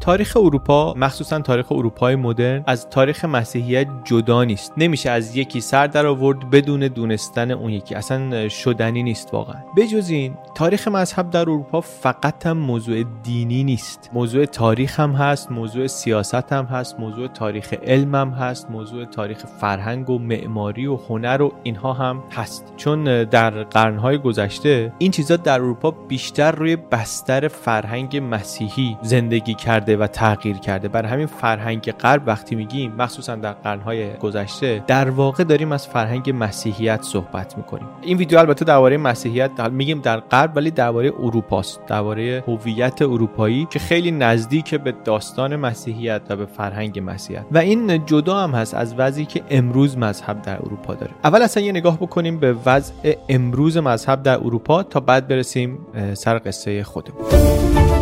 تاریخ اروپا مخصوصا تاریخ اروپای مدرن از تاریخ مسیحیت جدا نیست. نمیشه از یکی سر در آورد بدون دونستن اون یکی. اصلا شدنی نیست واقعا. بجز این تاریخ مذهب در اروپا فقط هم موضوع دینی نیست. موضوع تاریخ هم هست موضوع سیاست هم هست موضوع تاریخ علم هم هست موضوع تاریخ فرهنگ و معماری و هنر و اینها هم هست. چون در قرنهای گذشته این چیزا در اروپا بیشتر روی بستر فرهنگ مسیحی زندگی کرده و تغییر کرده. بر همین فرهنگ غرب وقتی میگیم مخصوصا در قرنهای گذشته در واقع داریم از فرهنگ مسیحیت صحبت می‌کنیم. این ویدیو البته درباره مسیحیت میگیم در غرب ولی درباره اروپاست درباره هویت اروپایی که خیلی نزدیک به داستان مسیحیت و به فرهنگ مسیحیت. و این جدا هم هست از وضعی که امروز مذهب در اروپا داره. اول اصلا یه نگاه بکنیم به وضع امروز مذهب در اروپا تا بعد برسیم سر قصه خودمون.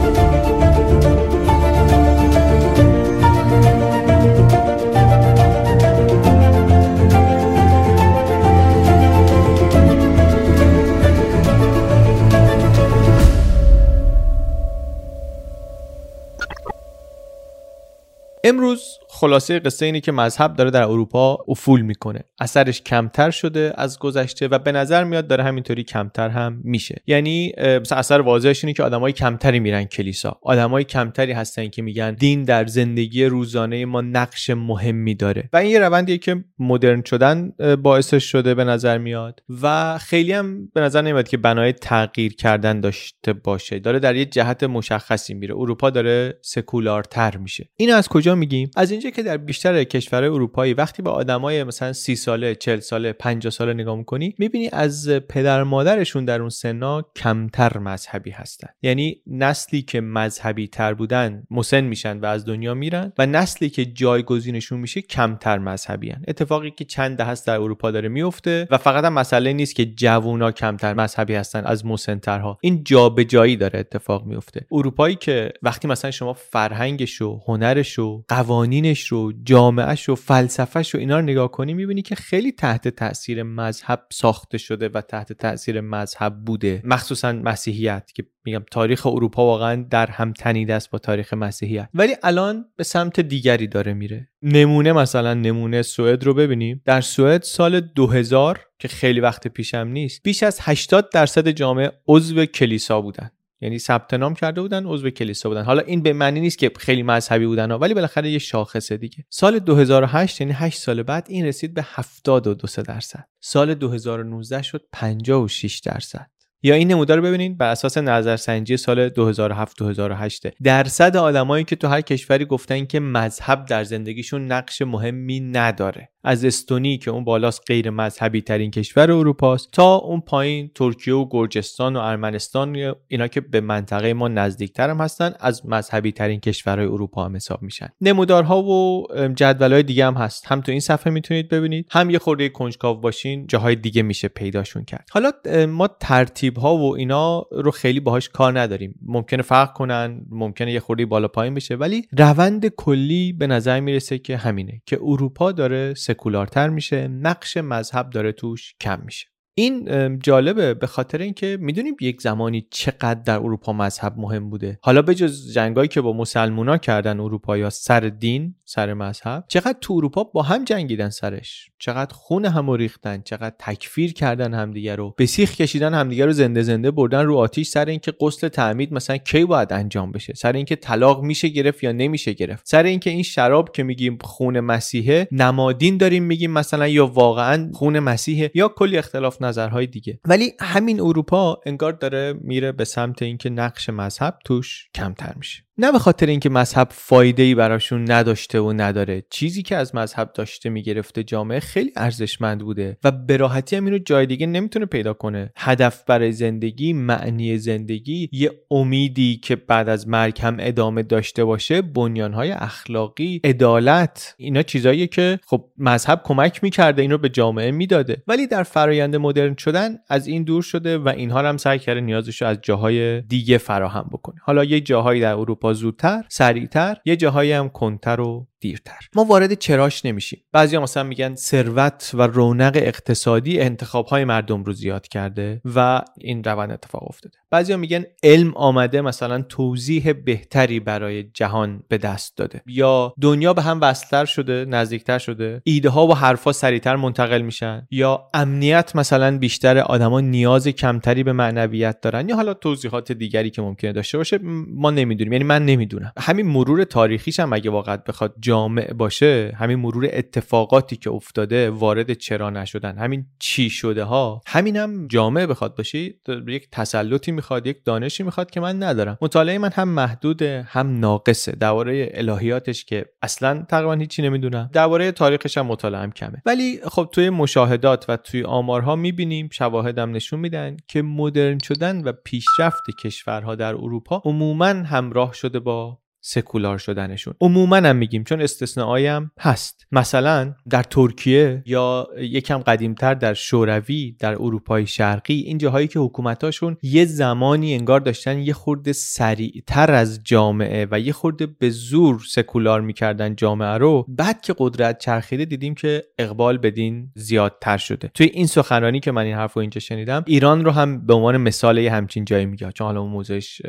امروز خلاصه قصه اینه که مذهب داره در اروپا افول می‌کنه. اثرش کمتر شده از گذشته و به نظر میاد داره همینطوری کمتر هم میشه. یعنی مثلا اثر واضحش اینه که آدمای کمتری میرن کلیسا. آدمای کمتری هستن که میگن دین در زندگی روزانه ما نقش مهمی داره. و این یه روندیه که مدرن شدن باعثش شده به نظر میاد. و خیلی هم به نظر نمیاد که بنای تغییر کردن داشته باشه. داره در یه جهت مشخصی میره. اروپا داره سکولارتر میشه. اینو از کجا میگیم؟ از اینجا که در بیشتر کشورهای اروپایی وقتی به آدمای مثلا سی ساله 40 ساله 50 ساله نگاه می‌کنی می‌بینی از پدر مادرشون در اون سنا کمتر مذهبی هستن. یعنی نسلی که مذهبی تر بودن مسن میشن و از دنیا میرن و نسلی که جایگزینشون میشه کمتر مذهبی هن. اتفاقی که چند هست در اروپا داره میفته و فقط هم مسئله نیست که جوونا کمتر مذهبی هستن از مسنترها. این جابجایی داره اتفاق میفته. اروپایی که وقتی مثلا شما فرهنگش و هنرش و قوانینش رو جامعهش و فلسفهش رو اینا رو نگاه کنی می‌بینی که خیلی تحت تاثیر مذهب ساخته شده و تحت تاثیر مذهب بوده. مخصوصا مسیحیت که میگم تاریخ اروپا واقعا در هم تنیده است با تاریخ مسیحیت. ولی الان به سمت دیگری داره میره. نمونه مثلا نمونه سوئد رو ببینیم. در سوئد سال 2000 که خیلی وقت پیشم نیست بیش از 80 درصد جامعه عضو کلیسا بودن. یعنی ثبت نام کرده بودن عضو کلیسا بودن. حالا این به معنی نیست که خیلی مذهبی بودن ولی بالاخره یه شاخصه دیگه. سال 2008 یعنی 8 سال بعد این رسید به 72 درصد. سال 2019 شد 56 درصد. یا این نمودار رو ببینید بر اساس نظرسنجی سال 2007 2008 درصد آدمایی که تو هر کشوری گفتن که مذهب در زندگیشون نقش مهمی نداره. از استونی که اون بالاست غیر مذهبی ترین کشور اروپاست تا اون پایین ترکیه و گرجستان و ارمنستان اینا که به منطقه ما نزدیکتر هم هستن از مذهبی ترین کشورهای اروپا هم حساب میشن. نمودارها و جدولهای دیگه هم هست. هم تو این صفحه می‌تونید ببینید هم یه خورده کنجکاو باشین جاهای دیگه میشه پیداشون کرد. حالا ما ترتیب ها و اینا رو خیلی باهاش کار نداریم. ممکنه فرق کنن ممکنه یه خورده بالا پایین بشه ولی روند کلی به نظر می‌رسه که همینه که اروپا داره سکولارتر میشه نقش مذهب داره توش کم میشه. این جالبه به خاطر اینکه می‌دونیم یک زمانی چقدر در اروپا مذهب مهم بوده. حالا به جز جنگایی که با مسلمونا کردن اروپا یا سر دین سر مذهب چقدر تو اروپا با هم جنگیدن سرش چقدر خون همو ریختن چقدر تکفیر کردن همدیگه رو به سیخ کشیدن همدیگه رو زنده زنده بردن رو آتیش سر اینکه غسل تعمید مثلا کی باید انجام بشه سر اینکه طلاق میشه گرفت یا نمیشه گرفت سر اینکه این شراب که میگیم خون مسیحه نمادین داریم میگیم مثلا یا واقعا خون مسیحه یا کلی اختلاف نظرهای دیگه. ولی همین اروپا انگار داره میره به سمت اینکه نقش مذهب توش کمتر میشه. نه به خاطر اینکه مذهب فایده ای براشون نداشته و نداره چیزی که از مذهب داشته می‌گرفته جامعه خیلی ارزشمند بوده و به راحتی هم اینو جای دیگه نمی‌تونه پیدا کنه. هدف برای زندگی معنی زندگی یه امیدی که بعد از مرگ هم ادامه داشته باشه بنیانهای اخلاقی عدالت اینا چیزاییه که خب مذهب کمک می‌کرده این رو به جامعه می‌داده. ولی در فرایند مدرن شدن از این دور شده و اینها هم سعی کرده نیازش از جاهای دیگه فراهم بکنه. حالا یه جاهایی در اروپا زودتر سریعتر یه جاهایی هم کنتر و دیرتر. ما وارد چراش نمیشیم. بعضیا مثلا میگن ثروت و رونق اقتصادی انتخاب های مردم رو زیاد کرده و این روند اتفاق افتاده. بعضیا میگن علم آمده مثلا توضیح بهتری برای جهان به دست داده. یا دنیا به هم وصلتر شده نزدیکتر شده ایده ها و حرفا سریعتر منتقل میشن. یا امنیت مثلا بیشتر آدما نیاز کمتری به معنویت دارن. یا حالا توضیحات دیگری که ممکنه داشته باشه ما نمی‌دونیم. یعنی من نمی‌دونم. همین مرور تاریخیش هم اگه واقعا بخواد جامع باشه همین مرور اتفاقاتی که افتاده وارد چرا نشدن. همین چی شده ها همین هم جامع بخواد باشه یک تسلطی می‌خواد یک دانشی می‌خواد که من ندارم. مطالعه من هم محدوده هم ناقصه. درباره الهیاتش که اصلا تقریبا هیچی نمی‌دونم. درباره تاریخش هم مطالعه کمه. ولی خب توی مشاهدات و توی آمارها می‌بینیم شواهدم نشون میدن که مدرن شدن و پیشرفت کشورها در اروپا عموما همراه شده با سکولار شدنشون. عموما هم میگیم چون استثناءایی هم هست. مثلا در ترکیه یا یکم قدیمتر در شوروی در اروپای شرقی این جاهایی که حکومتاشون یه زمانی انگار داشتن یه خورده سریعتر از جامعه و یه خورده به زور سکولار می‌کردن جامعه رو. بعد که قدرت چرخیده دیدیم که اقبال به دین زیادتر شده. توی این سخنرانی که من این حرف رو اینجا شنیدم ایران رو هم به عنوان مثال همچین جایی میگه. چون حالا موضوعش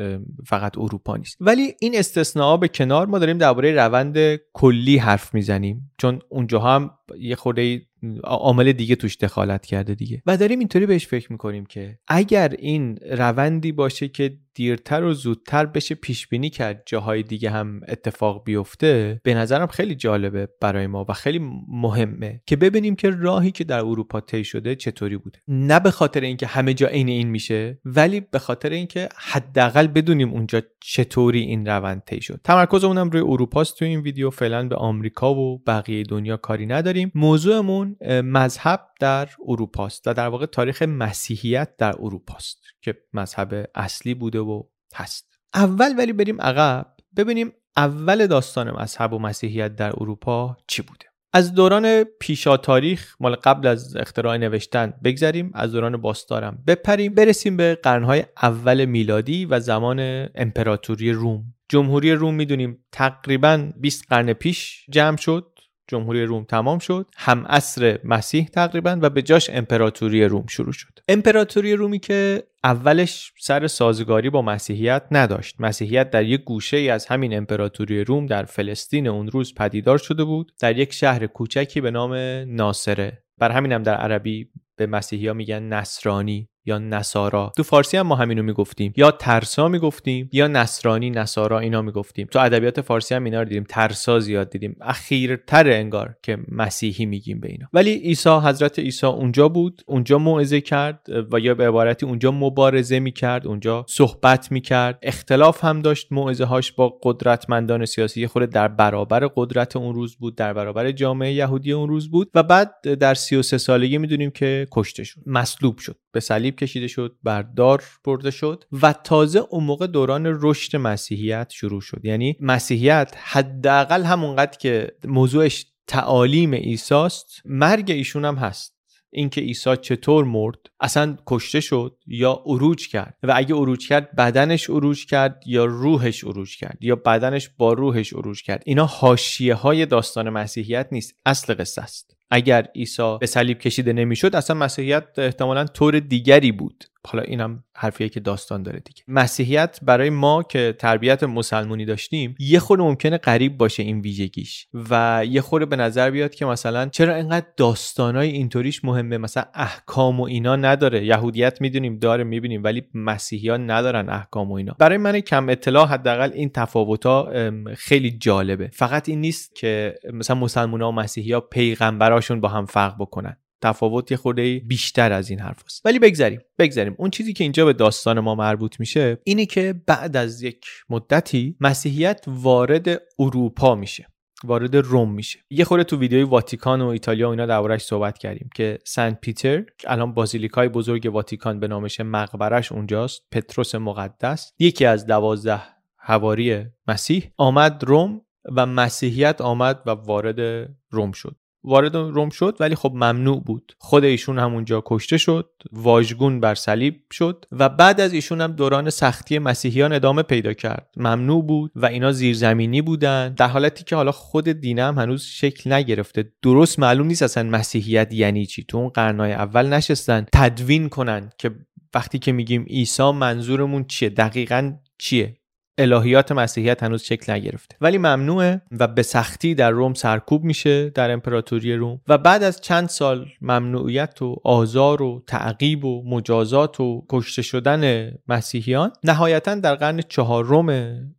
فقط اروپا نیست. ولی این استثنا به کنار ما داریم درباره روند کلی حرف می‌زنیم. چون اونجا هم یه خورده عامل دیگه توش دخالت کرده دیگه. و داریم اینطوری بهش فکر می‌کنیم که اگر این روندی باشه که دیرتر و زودتر بشه پیش بینی کرد جاهای دیگه هم اتفاق بیفته به نظرم خیلی جالبه برای ما و خیلی مهمه که ببینیم که راهی که در اروپا طی شده چطوری بوده. نه به خاطر اینکه همه جا عین این میشه ولی به خاطر اینکه حداقل بدونیم اونجا چطوری این روند طی شد. تمرکزمون روی اروپاست تو این ویدیو فعلا به آمریکا و بقیه دنیا کاری نداریم. موضوعمون مذهب در اروپاست و در واقع تاریخ مسیحیت در اروپاست که مذهب اصلی بوده و هست. اول ولی بریم عقب ببینیم اول داستان مذهب و مسیحیت در اروپا چی بوده. از دوران پیشا تاریخ مال قبل از اختراع نوشتن بگذریم از دوران باستارم بپریم برسیم به قرنهای اول میلادی و زمان امپراتوری روم. جمهوری روم می‌دونیم تقریبا 20 قرن پیش جمع شد. جمهوری روم تمام شد. هم عصر مسیح تقریبا و به جاش امپراتوری روم شروع شد. امپراتوری رومی که اولش سر سازگاری با مسیحیت نداشت. مسیحیت در یک گوشه ای از همین امپراتوری روم در فلسطین اون روز پدیدار شده بود. در یک شهر کوچکی به نام ناصره. بر همینم در عربی به مسیحی ها میگن نصرانی. یا نصارا. تو فارسی هم ما همینو می‌گفتیم. یا ترسا می‌گفتیم یا نصرانی نصارا اینا می‌گفتیم. تو ادبیات فارسی هم اینا رو دیدیم. ترسا زیاد دیدیم. اخیرتر انگار که مسیحی میگیم به اینا. ولی عیسی حضرت عیسی اونجا بود. اونجا موعظه کرد و یا به عبارتی اونجا مبارزه می‌کرد. اونجا صحبت می‌کرد. اختلاف هم داشت موعظه هاش با قدرتمندان سیاسی. خود در برابر قدرت اون روز بود در برابر جامعه یهودی اون روز بود. و بعد در 33 سالگی می‌دونیم که کشته شد مصلوب شد. به صلیب کشیده شد بردار برده شد و تازه اون موقع دوران رشد مسیحیت شروع شد. یعنی مسیحیت حداقل همونقدر که موضوعش تعالیم ایساست مرگ ایشون هم هست. اینکه عیسی چطور مرد اصلا کشته شد یا عروج کرد؟ و اگه عروج کرد بدنش عروج کرد یا روحش عروج کرد؟ یا بدنش با روحش عروج کرد؟ اینا حاشیه های داستان مسیحیت نیست. اصل قصه است. اگر عیسی به صلیب کشیده نمی‌شد اصلا مسیحیت احتمالا طور دیگری بود. حالا اینم حرفیه که داستان داره دیگه. مسیحیت برای ما که تربیت مسلمونی داشتیم یه خود ممکنه غریب باشه این ویژگیش و یه خورده به نظر بیاد که مثلا چرا اینقدر داستانای اینطوریش مهمه؟ مثلا احکام و اینا نداره. یهودیت می‌دونیم داره می‌بینیم ولی ها ندارن احکام و اینا. برای من کم اطلاع حداقل این تفاوتا خیلی جالبه. فقط این نیست که مثلا مسلمونا و مسیحیا پیغمبراشون با هم فرق بکنن. تفاوت یه خورده بیشتر از این حرف ولی بگذریم بگذریم. اون چیزی که اینجا به داستان ما مربوط میشه اینه که بعد از یک مدتی مسیحیت وارد اروپا میشه وارد روم میشه. یه خورده تو ویدیوی واتیکان و ایتالیا و اینا دربارش صحبت کردیم که سنت پیتر الان بازیلیکای بزرگ واتیکان به نامش مقبرش اونجاست پتروس مقدس یکی از دوازده حواری مسیح آمد روم و مسیحیت آمد و وارد روم شد. وارد روم شد ولی خب ممنوع بود. خود ایشون همونجا کشته شد واژگون بر صلیب شد و بعد از ایشون هم دوران سختی مسیحیان ادامه پیدا کرد. ممنوع بود و اینا زیرزمینی بودن. در حالتی که حالا خود دینه هم هنوز شکل نگرفته. درست معلوم نیست اصلا مسیحیت یعنی چی. تو اون قرنهای اول نشستن تدوین کنن که وقتی که میگیم عیسی منظورمون چیه؟ دقیقا چیه؟ الهیات مسیحیت هنوز شکل نگرفته. ولی ممنوعه و به سختی در روم سرکوب میشه در امپراتوری روم. و بعد از چند سال ممنوعیت و آزار و تعقیب و مجازات و کشته شدن مسیحیان نهایتا در قرن چهارم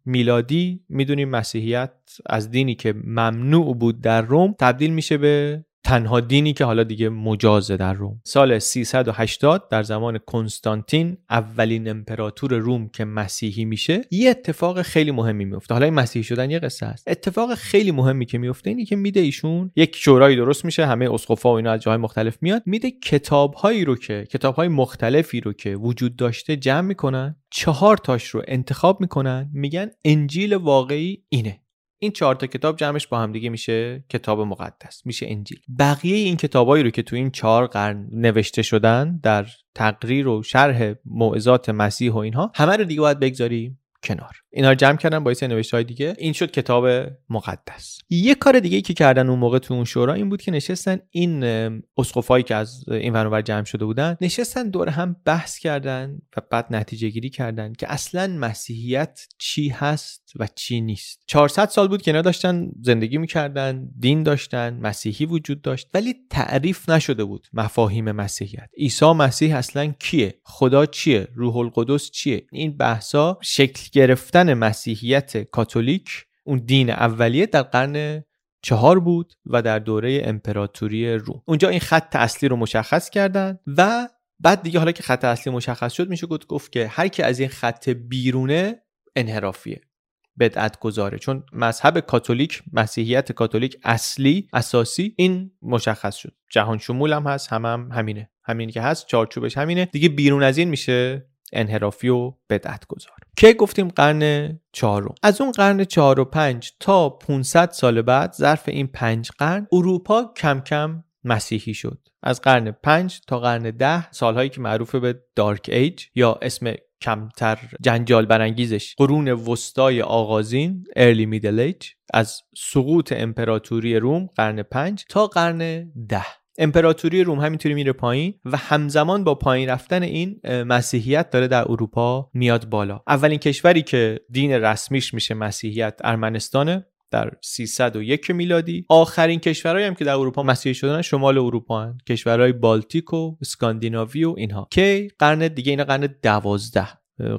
میلادی می‌دونیم مسیحیت از دینی که ممنوع بود در روم تبدیل میشه به تنها دینی که حالا دیگه مجازه در روم. سال 380 در زمان کنستانتین اولین امپراتور روم که مسیحی میشه یه اتفاق خیلی مهمی میفته. حالا این مسیحی شدن یه قصه است. اتفاق خیلی مهمی که میفته اینی که میده ایشون یک شورایی درست میشه همه اسقفا و اینا از جاهای مختلف میاد میده کتابهایی رو که کتابهای مختلفی رو که وجود داشته جمع می‌کنن چهار تاش رو انتخاب می‌کنن میگن انجیل واقعی اینه. این چهار تا کتاب جمعش با هم دیگه میشه کتاب مقدس میشه انجیل. بقیه این کتابایی رو که تو این چهار قرن نوشته شدن در تقریر و شرح موعظات مسیح و اینها همه رو دیگه باید بگذاری کنار. اینا رو جمع کردن باعث نوشته های دیگه. این شد کتاب مقدس. یه کار دیگه که کردن اون موقع تو اون شورا این بود که نشستن این اسقفایی که از این ور جمع شده بودن نشستن دور هم بحث کردن و بعد نتیجه گیری کردن که اصلا مسیحیت چی هست و چی نیست. 400 سال بود که داشتن زندگی می‌کردن دین داشتن مسیحی وجود داشت ولی تعریف نشده بود مفاهیم مسیحیت. عیسی مسیح اصلا کیه؟ خدا چیه؟ روح القدس چیه؟ این بحثا شکل گرفتن مسیحیت کاتولیک اون دین اولیه در قرن چهار بود و در دوره امپراتوری روم. اونجا این خط اصلی رو مشخص کردن و بعد دیگه حالا که خط اصلی مشخص شد میشه گفت که هر کی از این خط بیرونه انحرافیه بدعت گذاره چون مذهب کاتولیک مسیحیت کاتولیک اصلی اساسی این مشخص شد. جهان شمول هم هست هم, هم همینه. همین که هست چارچوبش همینه. دیگه بیرون از این میشه انحرافی و بدعت گذار که گفتیم قرن چهارم؟ از اون قرن چهار و پنج تا 500 سال بعد ظرف این پنج قرن اروپا کم کم مسیحی شد. از قرن پنج تا قرن ده سالهایی که معروف به دارک ایج یا اسم کمتر جنجال برانگیزش قرون وسطای آغازین ارلی میدل ایج از سقوط امپراتوری روم قرن پنج تا قرن ده. امپراتوری روم همینطوری میره پایین و همزمان با پایین رفتن این مسیحیت داره در اروپا میاد بالا. اولین کشوری که دین رسمیش میشه مسیحیت ارمنستانه در 301 میلادی. آخرین کشورهایی هم که در اروپا مسیحی شدن شمال اروپا هن. کشورهای بالتیک و اسکاندیناوی و اینها. که قرن دیگه اینا قرن دوازده.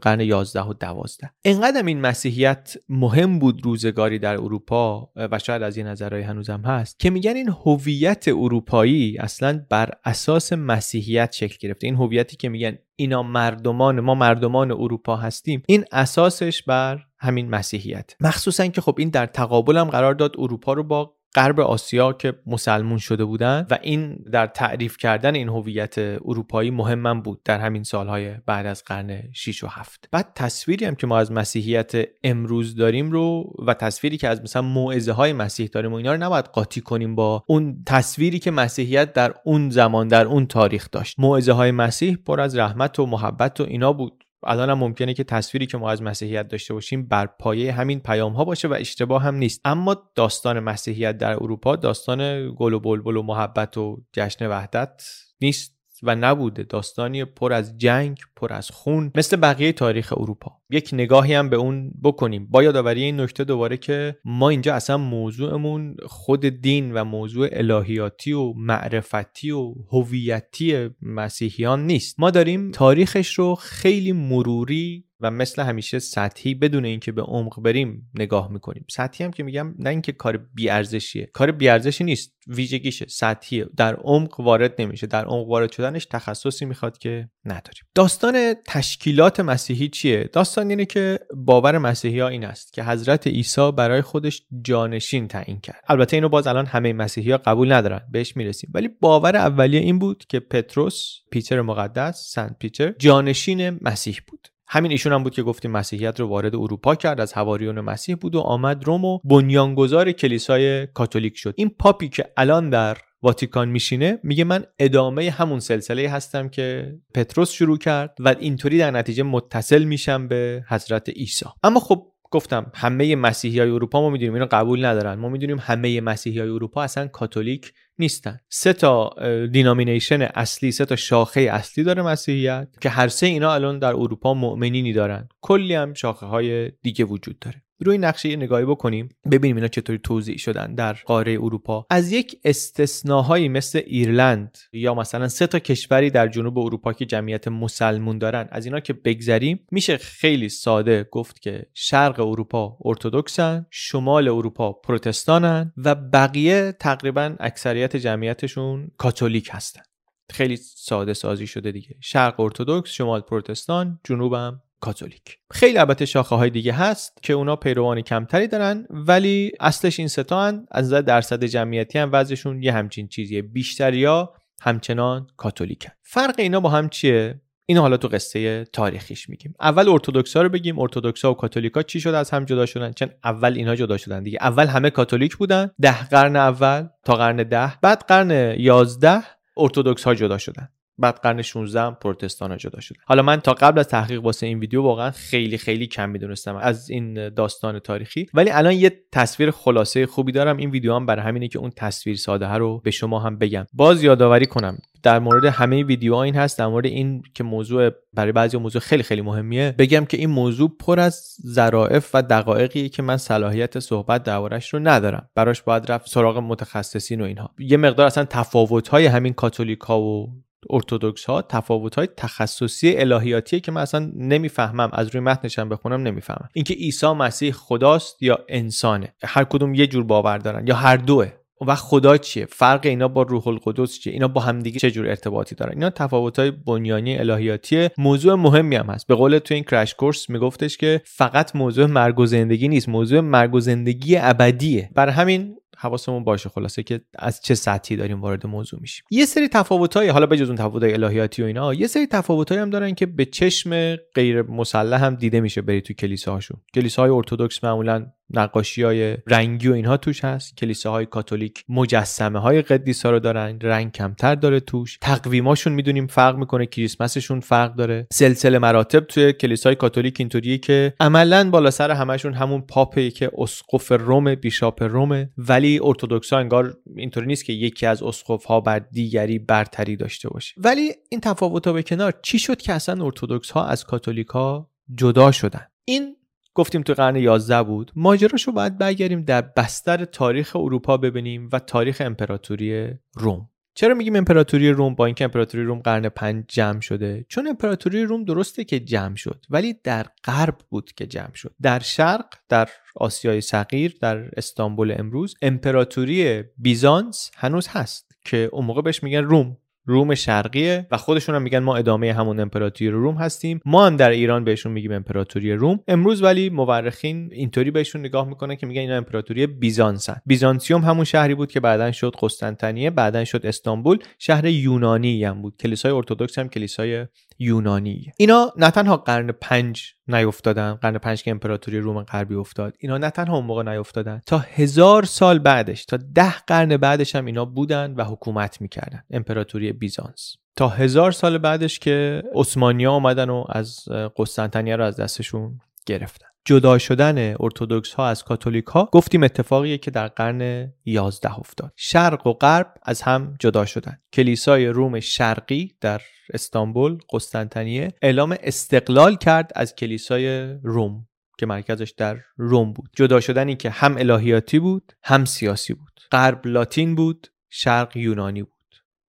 قرن 11 و 12 انقدر این مسیحیت مهم بود روزگاری در اروپا و شاید از این نظرهای هنوزم هست که میگن این هویت اروپایی اصلا بر اساس مسیحیت شکل گرفته. این هویتی که میگن اینا مردمان ما مردمان اروپا هستیم این اساسش بر همین مسیحیت. مخصوصا که خب این در تقابل هم قرار داد اروپا رو با غرب آسیا که مسلمون شده بودن و این در تعریف کردن این هویت اروپایی مهمم بود در همین سالهای بعد از قرن 6 و 7 بعد تصویری هم که ما از مسیحیت امروز داریم رو و تصویری که از مثلا موعظه های مسیح داریم و اینا رو نباید قاطی کنیم با اون تصویری که مسیحیت در اون زمان در اون تاریخ داشت. موعظه های مسیح پر از رحمت و محبت و اینا بود. الان هم ممکنه که تصویری که ما از مسیحیت داشته باشیم بر پایه همین پیام ها باشه و اشتباه هم نیست. اما داستان مسیحیت در اروپا داستان گل و بلبل و محبت و جشن وحدت نیست. و نبوده. داستانی پر از جنگ پر از خون مثل بقیه تاریخ اروپا. یک نگاهی هم به اون بکنیم. با یادآوری این نکته دوباره که ما اینجا اصلا موضوعمون خود دین و موضوع الهیاتی و معرفتی و هویتی مسیحیان نیست. ما داریم تاریخش رو خیلی مروری و مثل همیشه سطحی بدون اینکه به عمق بریم نگاه می‌کنیم. سطحی هم که میگم نه اینکه کار بیارزشیه. کار بیارزشی نیست. ویژگیشه. سطحیه. در عمق وارد نمیشه. در عمق وارد شدنش تخصصی می‌خواد که نداریم. داستان تشکیلات مسیحی چیه؟ داستان اینه که باور مسیحی ها این است که حضرت عیسی برای خودش جانشین تعیین کرد. البته اینو باز الان همه مسیحی ها قبول ندارن. بهش می‌رسیم. ولی باور اولیه این بود که پتروس پیتر مقدس سنت پیتر جانشین مسیح بود. همین ایشون هم بود که گفتیم مسیحیت رو وارد اروپا کرد از حواریون مسیح بود و آمد روم و بنیانگذار کلیسای کاتولیک شد. این پاپی که الان در واتیکان میشینه میگه من ادامه همون سلسله هستم که پتروس شروع کرد و اینطوری در نتیجه متصل میشم به حضرت عیسی. اما خب گفتم همه مسیحی های اروپا ما می‌دونیم اینو قبول ندارن. ما می‌دونیم همه مسیحی های اروپا اصلا کاتولیک نیستن. سه تا دینامینیشن اصلی سه تا شاخه اصلی داره مسیحیت که هر سه اینا الان در اروپا مؤمنینی دارن. کلی هم شاخه های دیگه وجود داره. روی نقشه نگاهی بکنیم ببینیم اینا چطوری توضیح شدن در قاره اروپا. از یک استثناهایی مثل ایرلند یا مثلا سه تا کشوری در جنوب اروپا که جمعیت مسلمون دارن از اینا که بگذریم میشه خیلی ساده گفت که شرق اروپا ارتودکسن شمال اروپا پروتستانن و بقیه تقریبا اکثریت جمعیتشون کاتولیک هستن. خیلی ساده سازی شده دیگه. شرق ارتودکس شمال پروتستان جنوبم کاتولیک. خیلی البته شاخه های دیگه هست که اونا پیروان کمتری دارن ولی اصلش این ستا هن. از نظر درصد جمعیتی هم وضعشون یه همچین چیزیه. بیشتریا همچنان کاتولیکن. فرق اینا با هم چیه؟ این حالا تو قصه تاریخیش میگیم. اول ارتودکسا رو بگیم. ارتودکسا و کاتولیکا چی شد از هم جدا شدن. چون اول اینا جدا شدن دیگه. اول همه کاتولیک بودن. ده قرن اول تا قرن ده. بعد قرن یازده ارتودکس ها جدا شدن. بعد قرن 16 هم پروتستان جدا شد. حالا من تا قبل از تحقیق واسه این ویدیو واقعا خیلی خیلی کم می‌دونستم از این داستان تاریخی. ولی الان یه تصویر خلاصه خوبی دارم. این ویدیو هم برای همینه که اون تصویر ساده رو به شما هم بگم. باز یادآوری کنم در مورد همه ویدیوها این هست در مورد این که موضوع برای بعضی موضوع خیلی خیلی مهمیه بگم که این موضوع پر از ظرافت و دقایقی که من صلاحیت صحبت دربارش رو ندارم. براش باید رفت سراغ متخصصین و اینها. یه مقدار اصلا تفاوت همین کاتولیک ها و ارتودکس ها تفاوت های تخصصی الهیاتیه که من اصلا نمی‌فهمم از روی متنش بخونم نمی‌فهمم. اینکه عیسی مسیح خداست یا انسانه؟ هر کدوم یه جور باور دارن یا هر دوه. و خدا چیه؟ فرق اینا با روح القدس چیه؟ اینا با همدیگه چه جور ارتباطی دارن؟ اینا تفاوت های بنیانی الهیاتیه. موضوع مهمی هم هست. به قول تو این کرش کورس میگفتش که فقط موضوع مرگ و زندگی نیست. موضوع مرگ و زندگی ابدیه. بر همین حواسمون باشه خلاصه که از چه سطحی داریم وارد موضوع میشیم. یه سری تفاوت‌های حالا بجز اون تفاوت‌های الهیاتی و اینا یه سری تفاوت‌هایی هم دارن که به چشم غیر مسلح هم دیده میشه بری تو کلیساهاشون. کلیساهای ارتودکس معمولا نقاشی های رنگی و اینها توش هست. کلیساهای کاتولیک مجسمه های قدیسا رو دارن. رنگ کمتر داره توش. تقویماشون می‌دونیم فرق می‌کنه. کریسمسشون فرق داره. سلسله مراتب توی کلیسای کاتولیک اینطوریه که عملا بالا سر همشون همون پاپه که اسقف روم بیشاپ رومه ولی ارتودکسا انگار اینطوری نیست که یکی از اسقف ها بر دیگری برتری داشته باشه. ولی این تفاوت به کنار چی شد که اصلا ارتودکس ها از کاتولیک ها جدا شدن؟ این گفتیم تو قرن 11 بود. ماجراشو باید برگردیم در بستر تاریخ اروپا ببینیم و تاریخ امپراتوری روم. چرا میگیم امپراتوری روم؟ با اینکه امپراتوری روم قرن پنج جمع شده. چون امپراتوری روم درسته که جمع شد ولی در غرب بود که جمع شد. در شرق در آسیای صغیر در استانبول امروز امپراتوری بیزانس هنوز هست که اون موقع بهش میگن روم. روم شرقیه و خودشون هم میگن ما ادامه همون امپراتوری روم هستیم. ما هم در ایران بهشون میگیم امپراتوری روم. امروز ولی مورخین اینطوری بهشون نگاه می‌کنن که میگن اینا امپراتوری بیزانسن. بیزانسیوم همون شهری بود که بعدا شد قسطنطنیه بعدا شد استانبول. شهر یونانی هم بود. کلیسای ارتدکس هم کلیسای یونانی. اینا نه تنها قرن پنج نیفتادن قرن پنج که امپراتوری روم غربی افتاد. اینا نه تنها اون موقع نیفتادن تا هزار سال بعدش تا ده قرن بعدش هم اینا بودن و حکومت می‌کردن امپراتوری بیزانس. تا هزار سال بعدش که عثمانیا آمدن و از قسطنطنیه رو از دستشون گرفتن. جدا شدن ارتودکس ها از کاتولیک ها گفتیم اتفاقیه که در قرن 11 افتاد. شرق و غرب از هم جدا شدن. کلیسای روم شرقی در استانبول قسطنطنیه اعلام استقلال کرد از کلیسای روم که مرکزش در روم بود. جدا شدنی که هم الهیاتی بود هم سیاسی بود. غرب لاتین بود شرق یونانی بود.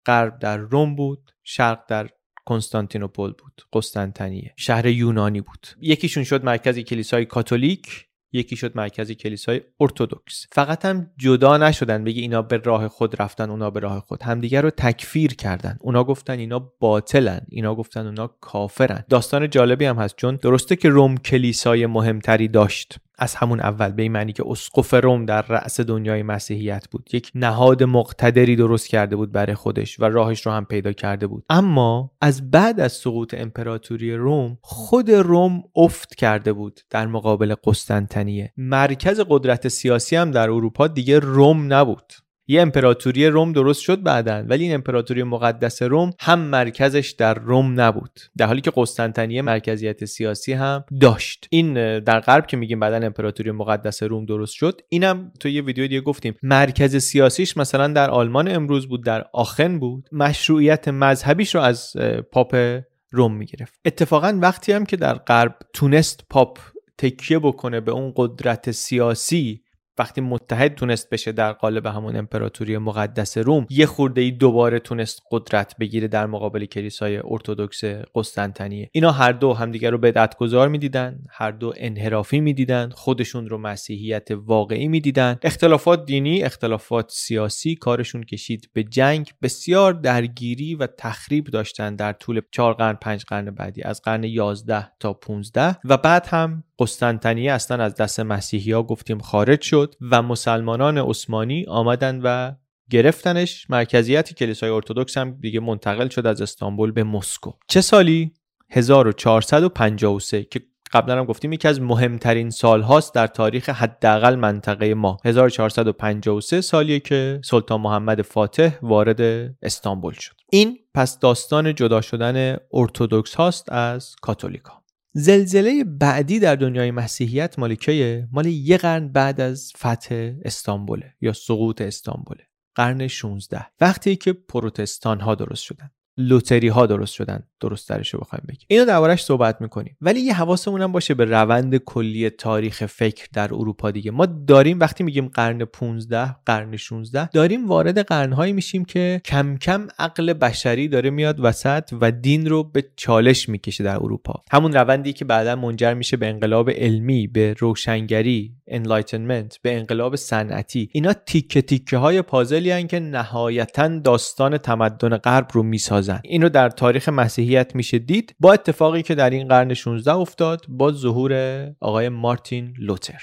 غرب در روم بود شرق در کنستانتینوپل بود قسطنطنیه. شهر یونانی بود. یکیشون شد مرکزی کلیسای کاتولیک یکی شد مرکزی کلیسای ارتودکس فقط هم جدا نشدن بگی اینا به راه خود رفتن اونا به راه خود. همدیگر رو تکفیر کردن. اونا گفتن اینا باطلن. اینا گفتن اونا کافرن. داستان جالبی هم هست چون درسته که روم کلیسای مهمتری داشت. از همون اول به این معنی که اسقف روم در رأس دنیای مسیحیت بود. یک نهاد مقتدری درست کرده بود برای خودش و راهش رو هم پیدا کرده بود. اما از بعد از سقوط امپراتوری روم خود روم افت کرده بود در مقابل قسطنطنیه. مرکز قدرت سیاسی هم در اروپا دیگه روم نبود. یه امپراتوری روم درست شد بعدا ولی این امپراتوری مقدس روم هم مرکزش در روم نبود. در حالی که قسطنطنیه مرکزیت سیاسی هم داشت. این در غرب که میگیم بعدا امپراتوری مقدس روم درست شد اینم تو یه ویدیو دیگه گفتیم. مرکز سیاسیش مثلا در آلمان امروز بود در آخن بود. مشروعیت مذهبیش رو از پاپ روم می‌گرفت. اتفاقا وقتی هم که در غرب تونست پاپ تکیه بکنه به اون قدرت سیاسی وقتی متحد تونست بشه در قالب همون امپراتوری مقدس روم یه خورده ای دوباره تونست قدرت بگیره در مقابل کلیسای ارتودکس قسطنطنیه. اینا هر دو همدیگه رو بدعت گذار می‌دیدن هر دو انحرافی می‌دیدن خودشون رو مسیحیت واقعی می‌دیدن. اختلافات دینی اختلافات سیاسی کارشون کشید به جنگ. بسیار درگیری و تخریب داشتن در طول چهار قرن پنج قرن بعدی از قرن 11 تا 15 و بعد هم قسطنطنیه اصلا از دست مسیحی گفتیم خارج شد. و مسلمانان عثمانی آمدن و گرفتنش. مرکزیت کلیسای ارتودکس هم دیگه منتقل شد از استانبول به مسکو. چه سالی؟ 1453 که قبلا هم گفتیم یکی از مهمترین سال هاست در تاریخ حداقل منطقه ما. 1453 سالیه که سلطان محمد فاتح وارد استانبول شد. این پس داستان جدا شدن ارتودکس هاست از کاتولیکا. زلزله بعدی در دنیای مسیحیت مال مال یه قرن بعد از فتح استانبوله یا سقوط استانبوله قرن 16 وقتی که پروتستان ها درست شدن. لوتری ها درست شدن درست درش رو بخوایم بگیم. اینو دربارش صحبت می‌کنیم. ولی یه حواسمون هم باشه به روند کلی تاریخ فکر در اروپا دیگه. ما داریم وقتی میگیم قرن 15 قرن 16 داریم وارد قرنهایی میشیم که کم کم عقل بشری داره میاد وسط و دین رو به چالش می‌کشه در اروپا. همون روندی که بعدا منجر میشه به انقلاب علمی به روشنگری enlightenment به انقلاب صنعتی. اینا تیکه تیکه های پازلی که نهایتا داستان تمدن غرب رو می‌سازن اینو در تاریخ مسیحیت میشه دید. با اتفاقی که در این قرن 16 افتاد با ظهور آقای مارتین لوتر.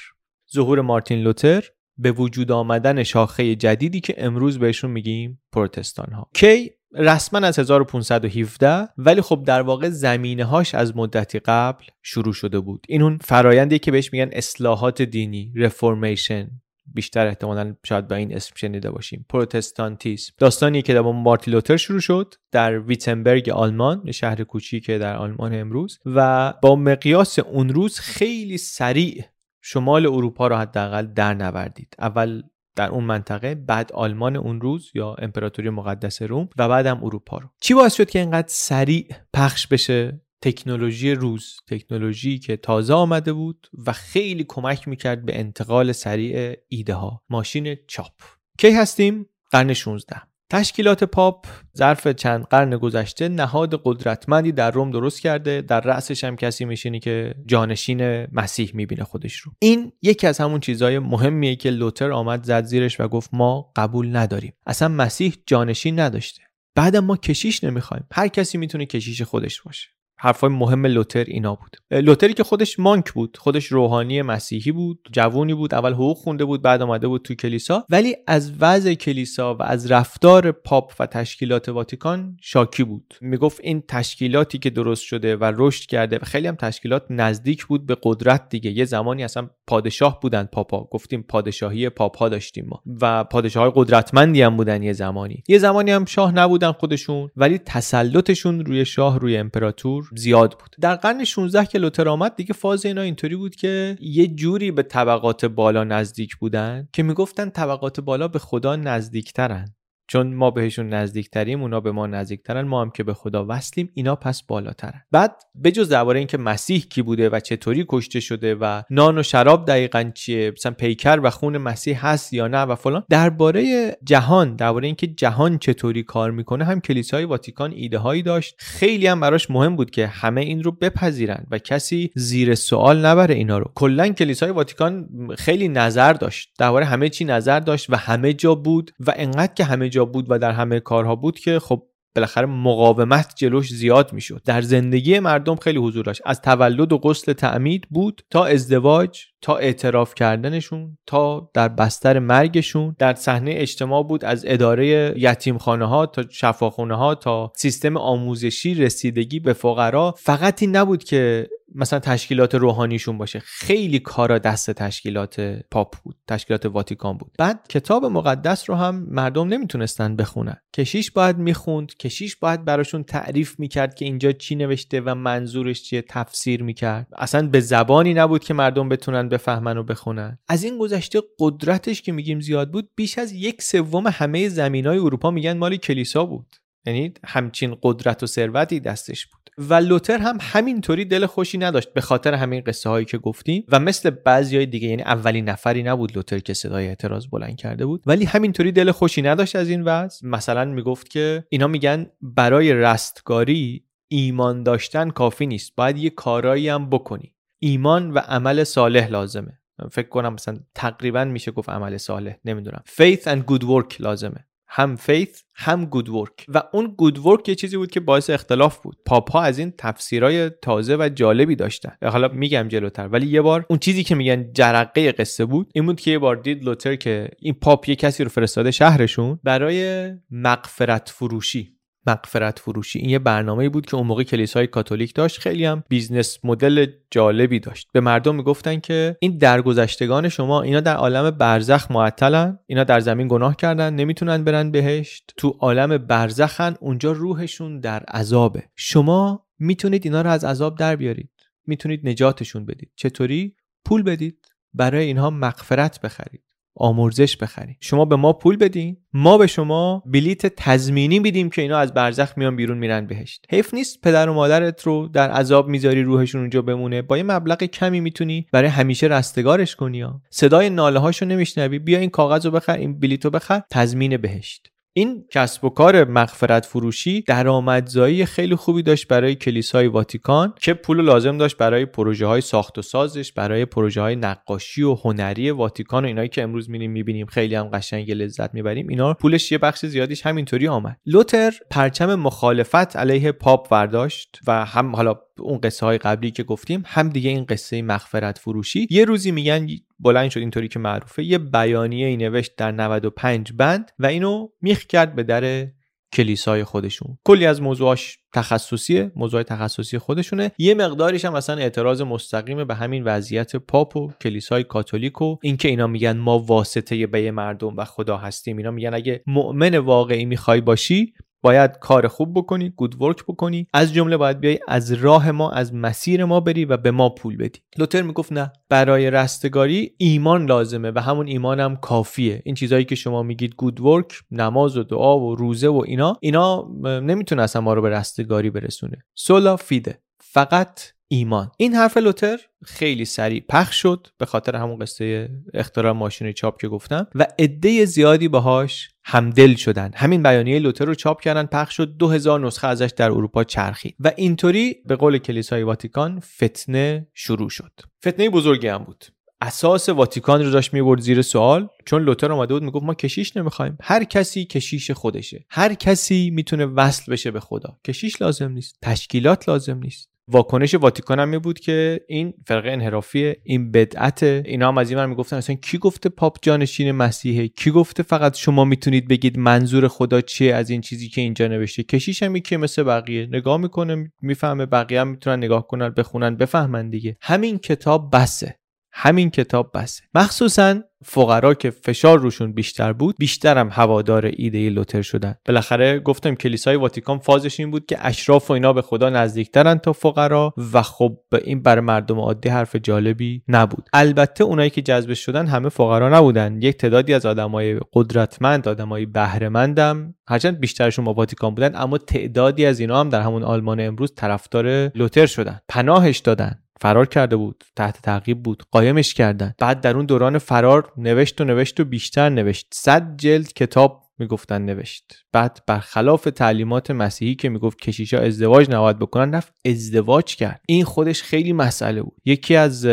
ظهور مارتین لوتر به وجود آمدن شاخه جدیدی که امروز بهشون میگیم پروتستان ها کی؟ رسما از 1517 ولی خب در واقع زمینه هاش از مدتی قبل شروع شده بود. این اون فرایندی که بهش میگن اصلاحات دینی رفورمیشن. بیشتر احتمالا شاید با این اسم شنیده باشیم. پروتستانتیسم. داستانی که در مارتی لوتر شروع شد در ویتنبرگ آلمان شهر کوچیک در آلمان امروز و با مقیاس اون روز خیلی سریع شمال اروپا رو حداقل در نوردید. اول در اون منطقه بعد آلمان اون روز یا امپراتوری مقدس روم و بعدم اروپا رو. چی باعث شد که اینقدر سریع پخش بشه؟ تکنولوژی روز تکنولوژی که تازه آمده بود و خیلی کمک می‌کرد به انتقال سریع ایده ها ماشین چاپ. کی هستیم؟ قرن 16 تشکیلات پاپ ظرف چند قرن گذشته نهاد قدرتمندی در روم درست کرده در رأسش هم کسی میشینی که جانشین مسیح می‌بینه خودش رو. این یکی از همون چیزهای مهمیه که لوتر آمد زد زیرش و گفت ما قبول نداریم. اصلا مسیح جانشین نداشته. بعد ما کشیش نمی‌خوایم. هر کسی می‌تونه کشیش خودش باشه. حرفای مهم لوتر اینا بود. لوتری که خودش مانک بود. خودش روحانی مسیحی بود جوونی بود اول حقوق خونده بود بعد آمده بود تو کلیسا. ولی از وضع کلیسا و از رفتار پاپ و تشکیلات واتیکان شاکی بود. می‌گفت این تشکیلاتی که درست شده و رشد کرده و خیلی هم تشکیلات نزدیک بود به قدرت دیگه. یه زمانی اصلا پادشاه بودن پاپا. گفتیم پادشاهی پاپا داشتیم ما. و پادشاه های قدرتمندی هم بودن یه زمانی. یه زمانی هم شاه نبودن خودشون ولی تسلطشون روی شاه روی امپراتور زیاد بود. در قرن 16 که لوتر آمد دیگه فاز اینا اینطوری بود که یه جوری به طبقات بالا نزدیک بودن که می‌گفتن طبقات بالا به خدا نزدیکترن. چون ما بهشون نزدیکتریم اونا به ما نزدیکترن ما هم که به خدا وصلیم اینا پس بالاترن. بعد بجز درباره اینکه مسیح کی بوده و چطوری کشته شده و نان و شراب دقیقا چیه مثلا پیکر و خون مسیح هست یا نه و فلان درباره جهان درباره اینکه جهان چطوری کار می‌کنه هم کلیسای واتیکان ایده هایی داشت. خیلی هم براش مهم بود که همه این رو بپذیرن و کسی زیر سوال نبره اینا رو. کلا کلیسای واتیکان خیلی نظر داشت. درباره همه چی نظر داشت و همه جا بود و انقدر که همه جا بود و در همه کارها بود که خب بالاخره مقاومت جلوش زیاد می‌شد. در زندگی مردم خیلی حضور داشت. از تولد و غسل تعمید بود تا ازدواج تا اعتراف کردنشون تا در بستر مرگشون. در صحنه اجتماع بود از اداره یتیمخانه ها تا شفاخونه ها تا سیستم آموزشی رسیدگی به فقرا. فقط این نبود که مثلا تشکیلات روحانیشون باشه. خیلی کارا دست تشکیلات پاپ بود تشکیلات واتیکان بود. بعد کتاب مقدس رو هم مردم نمی‌تونستن بخونن. کشیش باید می‌خوند کشیش باید براشون تعریف می‌کرد که اینجا چی نوشته و منظورش چیه تفسیر می‌کرد. اصلا به زبانی نبود که مردم بتونن بفهمن و بخونن. از این گذشته قدرتش که میگیم زیاد بود بیش از یک سوم همه زمینای اروپا میگن مال کلیسا بود. یعنی همچین قدرت و ثروتی دستش بود. و لوتر هم همینطوری دل خوشی نداشت به خاطر همین قصه هایی که گفتیم و مثل بعضی های دیگه یعنی اولین نفری نبود لوتر که صدای اعتراض بلند کرده بود ولی همینطوری دل خوشی نداشت از این وضع. مثلا می‌گفت که اینا میگن برای رستگاری ایمان داشتن کافی نیست باید یه کارایی هم بکنی. ایمان و عمل صالح لازمه. فکر کنم مثلا تقریبا میشه گفت عمل صالح نمی‌دونم. Faith and good work لازمه. هم faith هم good work و اون good work یه چیزی بود که باعث اختلاف بود. پاپا از این تفسیرای تازه و جالبی داشتن. حالا میگم جلوتر ولی یه بار اون چیزی که میگن جرقه قصه بود این بود که یه بار دید لوتر که این پاپ یه کسی رو فرستاده شهرشون برای مغفرت فروشی. مغفرت فروشی. این یه برنامه بود که اون موقع کلیسای کاتولیک داشت. خیلی هم business model جالبی داشت. به مردم می‌گفتن که این درگذشتگان شما اینا در عالم برزخ معطلن. اینا در زمین گناه کردن. نمی‌تونن برن بهشت. تو عالم برزخن. اونجا روحشون در عذابه. شما می‌تونید اینا رو از عذاب در بیارید. می‌تونید نجاتشون بدید. چطوری؟ پول بدید. برای اینها مغفرت بخرید. آمرزش بخریم. شما به ما پول بدین ما به شما بلیت تضمینی میدیم که اینا از برزخ میان بیرون میرن بهشت. حیف نیست پدر و مادرت رو در عذاب می‌ذاری روحشون اونجا بمونه. با یه مبلغ کمی می‌تونی برای همیشه رستگارش کنی ها. صدای ناله هاشو نمیشنوی بیا این کاغذ رو بخر این بلیت رو بخر تضمین بهشت. این کسب و کار مغفرت فروشی درآمدزایی خیلی خوبی داشت برای کلیسای واتیکان که پول لازم داشت برای پروژه های ساخت و سازش برای پروژه های نقاشی و هنری واتیکان و اینایی که امروز می‌بینیم می‌بینیم خیلی هم قشنگ لذت می‌بریم. اینا پولش یه بخش زیادیش همینطوری آمد. لوتر پرچم مخالفت علیه پاپ برداشت و هم حالا اون قصه های قبلی که گفتیم هم دیگه این قصه مغفرت فروشی. یه روزی میگن بلند شد اینطوری که معروفه یه بیانیه ای نوشت در 95 بند و اینو میخ کرد به در کلیسای خودشون. کلی از موضوعاش تخصصیه موضوع تخصصی خودشونه. یه مقداریش هم مثلا اعتراض مستقیم به همین وضعیت پاپ و کلیسای کاتولیک و اینکه اینا میگن ما واسطه به مردم و خدا هستیم. اینا میگن اگه مؤمن واقعی می‌خوای باشی باید کار خوب بکنی گود ورک بکنی. از جمله باید بیای از راه ما از مسیر ما بری و به ما پول بدی. لوتر می‌گفت نه. برای رستگاری ایمان لازمه و همون ایمان هم کافیه. این چیزهایی که شما میگید گود ورک نماز و دعا و روزه و اینا اینا نمی‌تونه اصلا ما رو به رستگاری برسونه. سولا فیده فقط ایمان. این حرف لوتر خیلی سریع پخش شد به خاطر همون قصه اختراع ماشین چاپ که گفتم و عده زیادی باهاش همدل شدن. همین بیانیه لوتر رو چاپ کردن پخش شد 2000 نسخه ازش در اروپا چرخید و اینطوری به قول کلیسای واتیکان فتنه شروع شد. فتنه بزرگی هم بود. اساس واتیکان رو داشت می‌برد زیر سوال. چون لوتر اومده بود می‌گفت ما کشیش نمی‌خوایم. هر کسی کشیش خودشه. هر کسی می‌تونه وصل بشه به خدا. کشیش لازم نیست. تشکیلات لازم نیست. واکنش واتیکان هم بود که این فرقه انحرافی این بدعت. اینا هم از این می‌گفتن. اصلا کی گفته پاپ جانشین مسیحه؟ کی گفته فقط شما می‌تونید بگید منظور خدا چیه از این چیزی که اینجا نوشته؟ کشیش هم که مثل بقیه. نگاه می‌کنه می‌فهمه بقیه هم می‌تونن نگاه کنن بخونن بفهمن دیگه. همین کتاب بسه. همین کتاب بسه. مخصوصا فقرا که فشار روشون بیشتر بود بیشترم هوادار ایده لوتر شدن. بالاخره گفتم کلیسای واتیکان فازش این بود که اشراف و اینا به خدا نزدیکترن تا فقرا و خب این برای مردم عادی حرف جالبی نبود. البته اونایی که جذب شدن همه فقرا نبودن. یک تعدادی از آدمای قدرتمند آدمای بهرهمندم. هرچند بیشترشون با واتیکان بودن اما تعدادی از اینا هم در همون آلمان امروز طرفدار لوتر شدن. پناهش دادن. فرار کرده بود تحت تعقیب بود قایمش کردن. بعد در اون دوران فرار نوشت و نوشت و بیشتر نوشت. صد جلد کتاب می‌گفتن نوشت. بعد برخلاف تعلیمات مسیحی که می‌گفت کشیشا ازدواج نباید بکنن رفت ازدواج کرد. این خودش خیلی مسئله بود. یکی از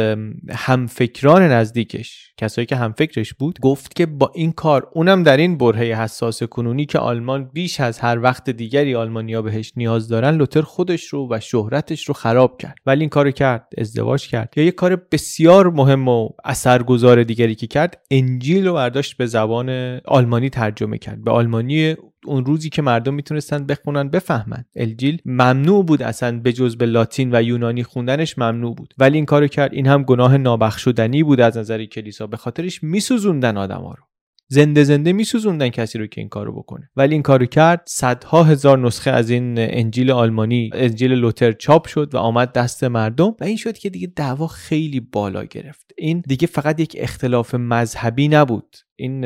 همفکران نزدیکش کسایی که همفکرش بود گفت که با این کار اونم در این برهه حساس کنونی که آلمان بیش از هر وقت دیگری آلمانیا بهش نیاز دارن لوتر خودش رو و شهرتش رو خراب کرد. ولی این کارو کرد ازدواج کرد. یا یه کار بسیار مهم و اثرگذار دیگری که کرد انجیل رو برداشت به زبان آلمانی ترجمه کرد. به آلمانی اون روزی که مردم می‌تونستن بخونن بفهمن. الجیل ممنوع بود اصلا به جز به لاتین و یونانی خوندنش ممنوع بود. ولی این کارو کرد. این هم گناه نابخشودنی بود از نظر کلیسا. به خاطرش میسوزوندن آدما رو. زنده زنده میسوزوندن کسی رو که این کارو بکنه. ولی این کارو کرد صدها هزار نسخه از این انجیل آلمانی انجیل لوتر چاپ شد و آمد دست مردم و این شد که دیگه دعوا خیلی بالا گرفت. این دیگه فقط یک اختلاف مذهبی نبود. این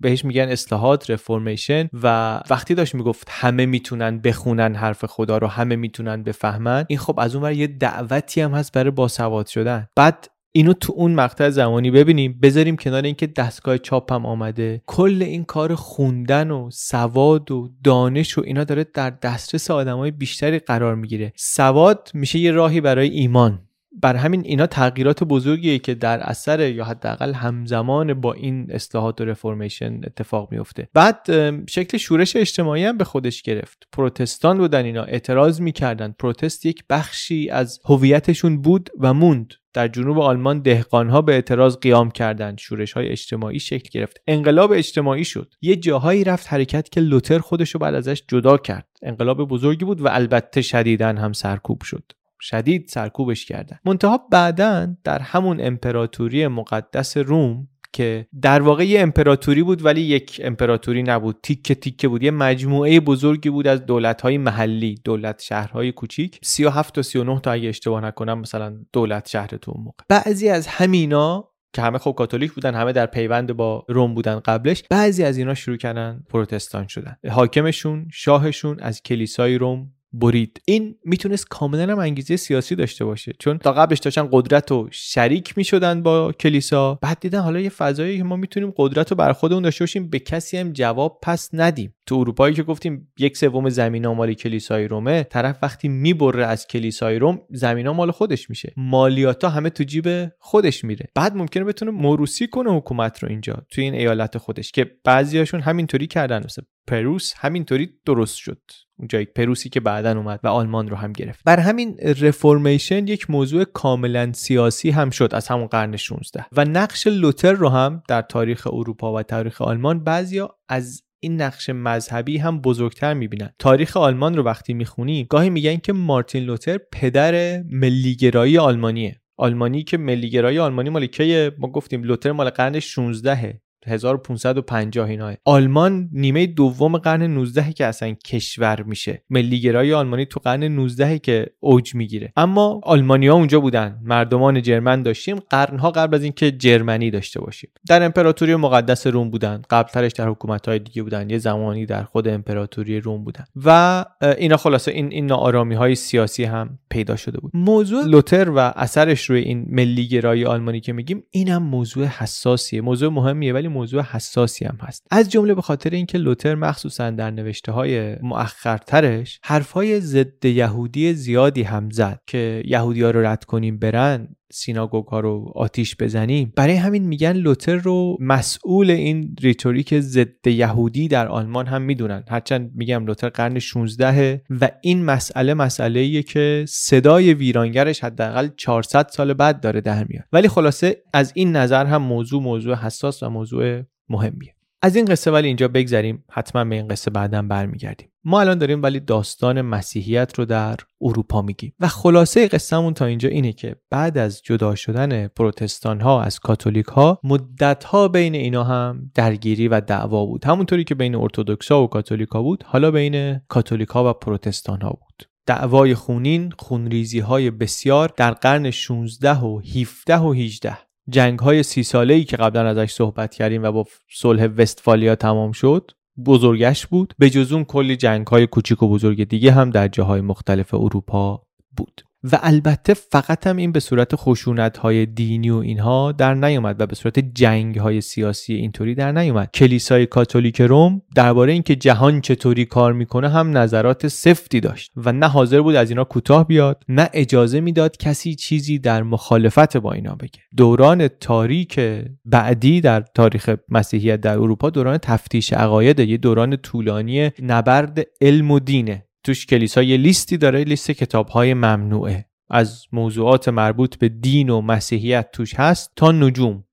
بهش میگن اصلاحات رفورمیشن و وقتی داشت می‌گفت همه می‌تونن بخونن حرف خدا رو همه می‌تونن بفهمن این خب از اون یه دعوتی هم هست برای باسواد شدن. بعد اینو تو اون مقطع زمانی ببینیم بذاریم کنار اینکه دستگاه چاپ هم آمده. کل این کار خوندن و سواد و دانش و اینا داره در دسترس آدمای بیشتری قرار می‌گیره. سواد میشه یه راهی برای ایمان. بر همین اینا تغییرات بزرگیه که در اثر یا حداقل همزمان با این اصلاحات و رفرمیشن اتفاق میفته. بعد شکل شورش اجتماعی هم به خودش گرفت. پروتستان بودن اینا اعتراض می‌کردن. پروتست یک بخشی از هویتشون بود و موند. در جنوب آلمان دهقانها به اعتراض قیام کردند. شورش های اجتماعی شکل گرفت. انقلاب اجتماعی شد. یه جاهایی رفت حرکت که لوتر خودش رو بعد ازش جدا کرد. انقلاب بزرگی بود و البته شدیدن هم سرکوب شد. شدید سرکوبش کردن. منتها بعدا در همون امپراتوری مقدس روم که در واقع یه امپراتوری بود ولی یک امپراتوری نبود. تیکه تیکه بود. یه مجموعه بزرگی بود از دولت‌های محلی دولت شهرهای کوچیک. 37 تا 39 تا اگه اشتباه نکنم مثلا دولت شهر تو اون موقع. بعضی از همینا که همه خب کاتولیک بودن همه در پیوند با روم بودن قبلش بعضی از اینا شروع کردن پروتستان شدن. حاکمشون شاهشون از کلیسای روم برید. این می‌تونست کاملا هم انگیزه سیاسی داشته باشه. چون تا قبلش داشتن قدرت و شریک می‌شدن با کلیسا. بعد دیدن حالا یه فضایی که ما می‌تونیم قدرت رو بر خودمون داشته باشیم به کسی هم جواب پس ندیم. تو اروپایی که گفتیم یک سوم زمین مال کلیسای رومه طرف وقتی می‌بره از کلیسای روم زمین مال خودش میشه. مالیاتا همه تو جیب خودش میره. بعد ممکنه بتونه موروسی کنه حکومت رو اینجا توی این ایالت خودش که بعضیاشون همینطوری کردن. مثل پروس همینطوری درست شد. اونجا پروسی که بعدا اومد و آلمان رو هم گرفت. بر همین رفورمیشن یک موضوع کاملا سیاسی هم شد از همون قرن 16 و نقش لوتر رو هم در تاریخ اروپا و تاریخ آلمان بعضیا از این نقش مذهبی هم بزرگتر می‌بینن. تاریخ آلمان رو وقتی می‌خونی گاهی میگن که مارتین لوتر پدر ملیگرایی آلمانیه. آلمانی که ملیگرایی آلمانی مال کیه؟ ما گفتیم لوتر مال قرن 16 1550 اینا. آلمان نیمه دوم قرن 19 که اصلا کشور میشه. ملیگرایی آلمانی تو قرن 19 که اوج می‌گیره. اما آلمانیا اونجا بودن. مردمان جرمن داشتیم. قرنها قبل از اینکه جرمنی داشته باشیم. در امپراتوری مقدس روم بودن. قبلترش در حکومت های دیگه بودن. یه زمانی در خود امپراتوری روم بودن. و اینا خلاصه این این ناآرامی های سیاسی هم پیدا شده بود. موضوع لوتر و اثرش روی این ملیگرایی آلمانی که میگیم اینم موضوع حساسیه. موضوع مهمیه. ولی موضوع حساسی هم هست. از جمله به خاطر اینکه لوتر مخصوصا در نوشته های مؤخرترش حرفهای ضد یهودی زیادی هم زد که یهودی ها رو رد کنیم برن سیناگوگ ها رو آتیش بزنیم برای همین میگن لوتر رو مسئول این rhetoric ضد یهودی در آلمان هم می‌دونن. هرچند میگم لوتر قرن 16 و این مسئله مسئله ایه که صدای ویرانگرش حداقل 400 سال بعد داره در میاد. ولی خلاصه از این نظر هم موضوع موضوع حساس و موضوع مهمیه. از این قصه ولی اینجا بگذریم. حتما به این قصه بعدا برمیگردیم. ما الان داریم ولی داستان مسیحیت رو در اروپا میگیم. و خلاصه قصهمون تا اینجا اینه که بعد از جدا شدن پروتستان ها از کاتولیک ها مدت ها بین اینا هم درگیری و دعوا بود. همونطوری که بین ارتودکس ها و کاتولیک ها بود حالا بین کاتولیک ها و پروتستان ها بود. دعوای خونین خونریزی های بسیار در قرن 16 و 17 و 18 جنگ های سی ساله ای که قبلا ازش صحبت کردیم و با صلح وستفالیا تمام شد بزرگش بود. به جز اون کلی جنگ های کوچیک و بزرگ دیگه هم در جاهای مختلف اروپا بود. و البته فقط هم این به صورت خشونت های دینی و اینها در نیومد و به صورت جنگ های سیاسی اینطوری در نیومد کلیسای کاتولیک روم درباره اینکه جهان چطوری کار می‌کنه هم نظرات سفتی داشت و نه حاضر بود از اینا کوتاه بیاد نه اجازه می‌داد کسی چیزی در مخالفت با اینا بگه. دوران تاریک بعدی در تاریخ مسیحیت در اروپا دوران تفتیش عقاید یه دوران طولانی نبرد علم و دینه. توش کلیسا یه لیستی داره لیست کتاب های ممنوعه. از موضوعات مربوط به دین و مسیحیت توش هست تا نجوم.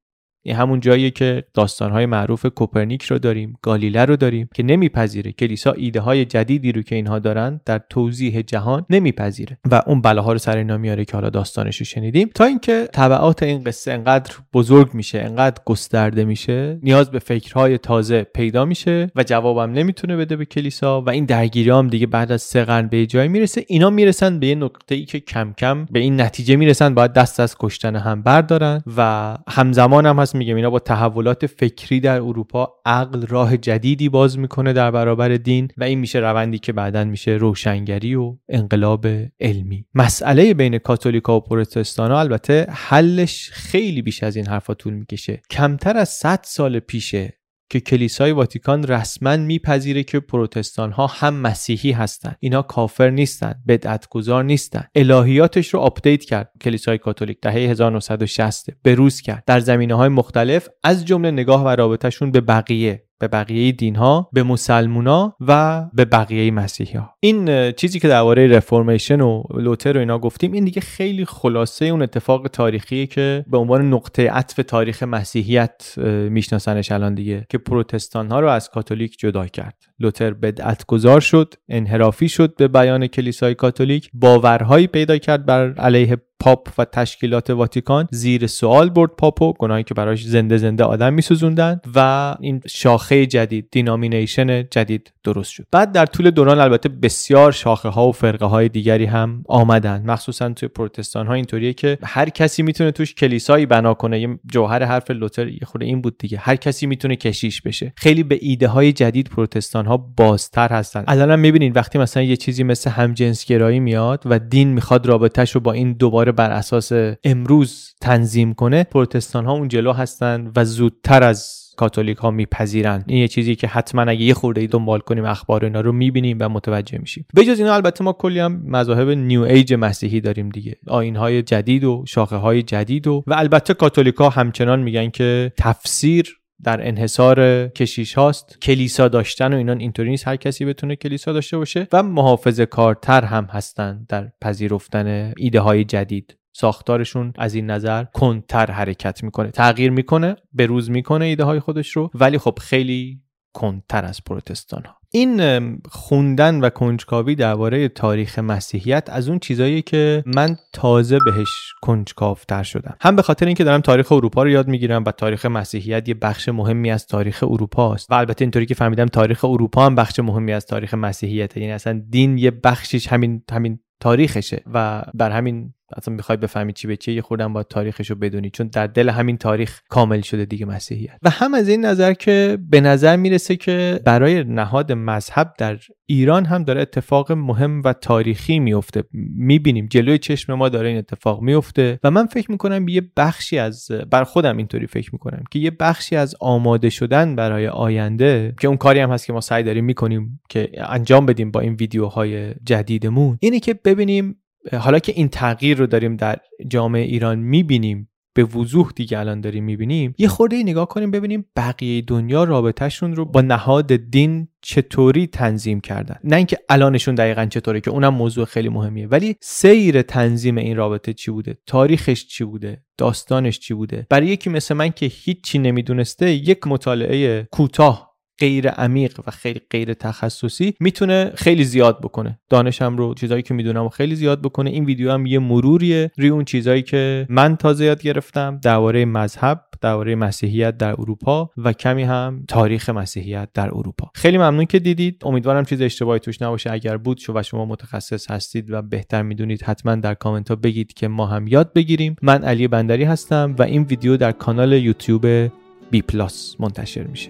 این همون جاییه که داستانهای معروف کوپرنیک رو داریم گالیله رو داریم که نمیپذیره. کلیسا ایده های جدیدی رو که اینها دارن در توضیح جهان نمیپذیره. و اون بلاها رو سر اینا میاره که حالا داستانش رو شنیدیم. تا اینکه تبعات این قصه انقدر بزرگ میشه انقدر گسترده میشه نیاز به فکرهای تازه پیدا میشه و جوابم نمی‌تونه بده به کلیسا و این درگیری هم دیگه بعد از سه قرن به جای می‌رسه. اینا می‌رسن به یه نقطه ای که کم کم به این نتیجه می‌رسن باید دست از کشتن هم بردارن و همزمان هم میگم اینا با تحولات فکری در اروپا عقل راه جدیدی باز می‌کنه در برابر دین و این میشه روندی که بعدا میشه روشنگری و انقلاب علمی. مسئله بین کاتولیکا و پروتستانا البته حلش خیلی بیش از این حرفا طول می‌کشه. کمتر از 100 سال پیشه که کلیسای واتیکان رسما میپذیره که پروتستان ها هم مسیحی هستند. اینا کافر نیستن بدعتگذار نیستن الهیاتش رو update کرد. کلیسای کاتولیک دهه 1960 بروز کرد. در زمینه های مختلف از جمله نگاه و رابطهشون به بقیه. به بقیه دین ها به مسلمونا و به بقیه مسیحی ها این چیزی که درباره رفورمیشن و لوتر و اینا گفتیم این دیگه خیلی خلاصه اون اتفاق تاریخی که به عنوان نقطه عطف تاریخ مسیحیت میشناسنش الان دیگه که پروتستان ها رو از کاتولیک جدا کرد. لوتر بدعت گذار شد انحرافی شد به بیان کلیسای کاتولیک باورهایی پیدا کرد بر علیه پاپ و تشکیلات واتیکان زیر سوال برد پاپو گناهی که براش زنده زنده آدم میسوزوندن و این شاخه جدید دینامینیشن جدید درست شد. بعد در طول دوران البته بسیار شاخه ها و فرقه های دیگری هم آمدن. مخصوصا توی پروتستان ها اینطوریه که هر کسی می‌تونه توش کلیسایی بنا کنه. یه جوهر حرف لوتر یه خورده این بود دیگه. هر کسی می‌تونه کشیش بشه. خیلی به ایده های جدید پروتستان ها بازتر هستن. الان می‌بینید وقتی مثلا یه چیزی مثل همجنسگرایی میاد و دین می‌خواد رابطهش رو با این دوباره بر اساس امروز تنظیم کنه پروتستان ها اون جلو هستن و زودتر از کاتولیک ها میپذیرن. این یه چیزی که حتما اگه یه خورده ای دنبال کنیم اخبار اینا رو می‌بینیم و متوجه میشیم. به جز اینا البته ما کلی هم مذاهب نیو ایج مسیحی داریم دیگه. آین های جدید و شاخه های جدید و و البته کاتولیکا همچنان میگن که تفسیر در انحصار کشیش هاست. کلیسا داشتن و اینا اینطوری نیست. هر کسی بتونه کلیسا داشته باشه و محافظه کارتر هم هستن در پذیرفتن ایده های جدید. ساختارشون از این نظر کنتر حرکت می‌کنه. تغییر می‌کنه به روز می‌کنه ایده های خودش رو ولی خب خیلی کنتر از پروتستان ها این خوندن و کنجکاوی درباره تاریخ مسیحیت از اون چیزایی که من تازه بهش کنجکاوتر شدم. هم به خاطر اینکه دارم تاریخ اروپا رو یاد می‌گیرم و تاریخ مسیحیت یه بخش مهمی از تاریخ اروپا است. و البته اینطوری که فهمیدم تاریخ اروپا هم بخش مهمی از تاریخ مسیحیت یعنی اصلا دین یه بخشش همین همین تاریخشه و بر همین اصلا می‌خوای بفهمی چی به چیه یه خوردم با تاریخش رو بدونی چون در دل همین تاریخ کامل شده دیگه مسیحیت. و هم از این نظر که به نظر می‌رسه که برای نهاد مذهب در ایران هم داره اتفاق مهم و تاریخی میفته می‌بینیم جلوی چشم ما داره این اتفاق میفته و من فکر می‌کنم یه بخشی از بر خودم اینطوری فکر می‌کنم که یه بخشی از آماده شدن برای آینده که اون کاری هم هست که ما سعی داریم می‌کنیم که انجام بدیم با این ویدیوهای جدیدمون اینه که ببینیم حالا که این تغییر رو داریم در جامعه ایران می‌بینیم به وضوح دیگه الان داریم می‌بینیم یه خورده نگاه کنیم ببینیم بقیه دنیا رابطهشون رو با نهاد دین چطوری تنظیم کردن. نه اینکه الانشون دقیقا چطوره که اونم موضوع خیلی مهمیه ولی سیر تنظیم این رابطه چی بوده؟ تاریخش چی بوده؟ داستانش چی بوده؟ برای یکی مثل من که هیچی نمی‌دونسته یک مطالعه کوتاه غیر عمیق و خیلی غیر تخصصی می‌تونه خیلی زیاد بکنه. دانشم رو چیزایی که می‌دونم خیلی زیاد بکنه. این ویدیو هم یه مروریه روی اون چیزایی که من تازه یاد گرفتم درباره مذهب درباره مسیحیت در اروپا و کمی هم تاریخ مسیحیت در اروپا. خیلی ممنون که دیدید. امیدوارم چیز اشتباهی توش نباشه. اگر بود شو و شما متخصص هستید و بهتر می‌دونید حتما در کامنت ها بگید که ما هم یاد بگیریم. من علی بندری هستم و این ویدیو در کانال یوتیوب بی پلاس منتشر میشه.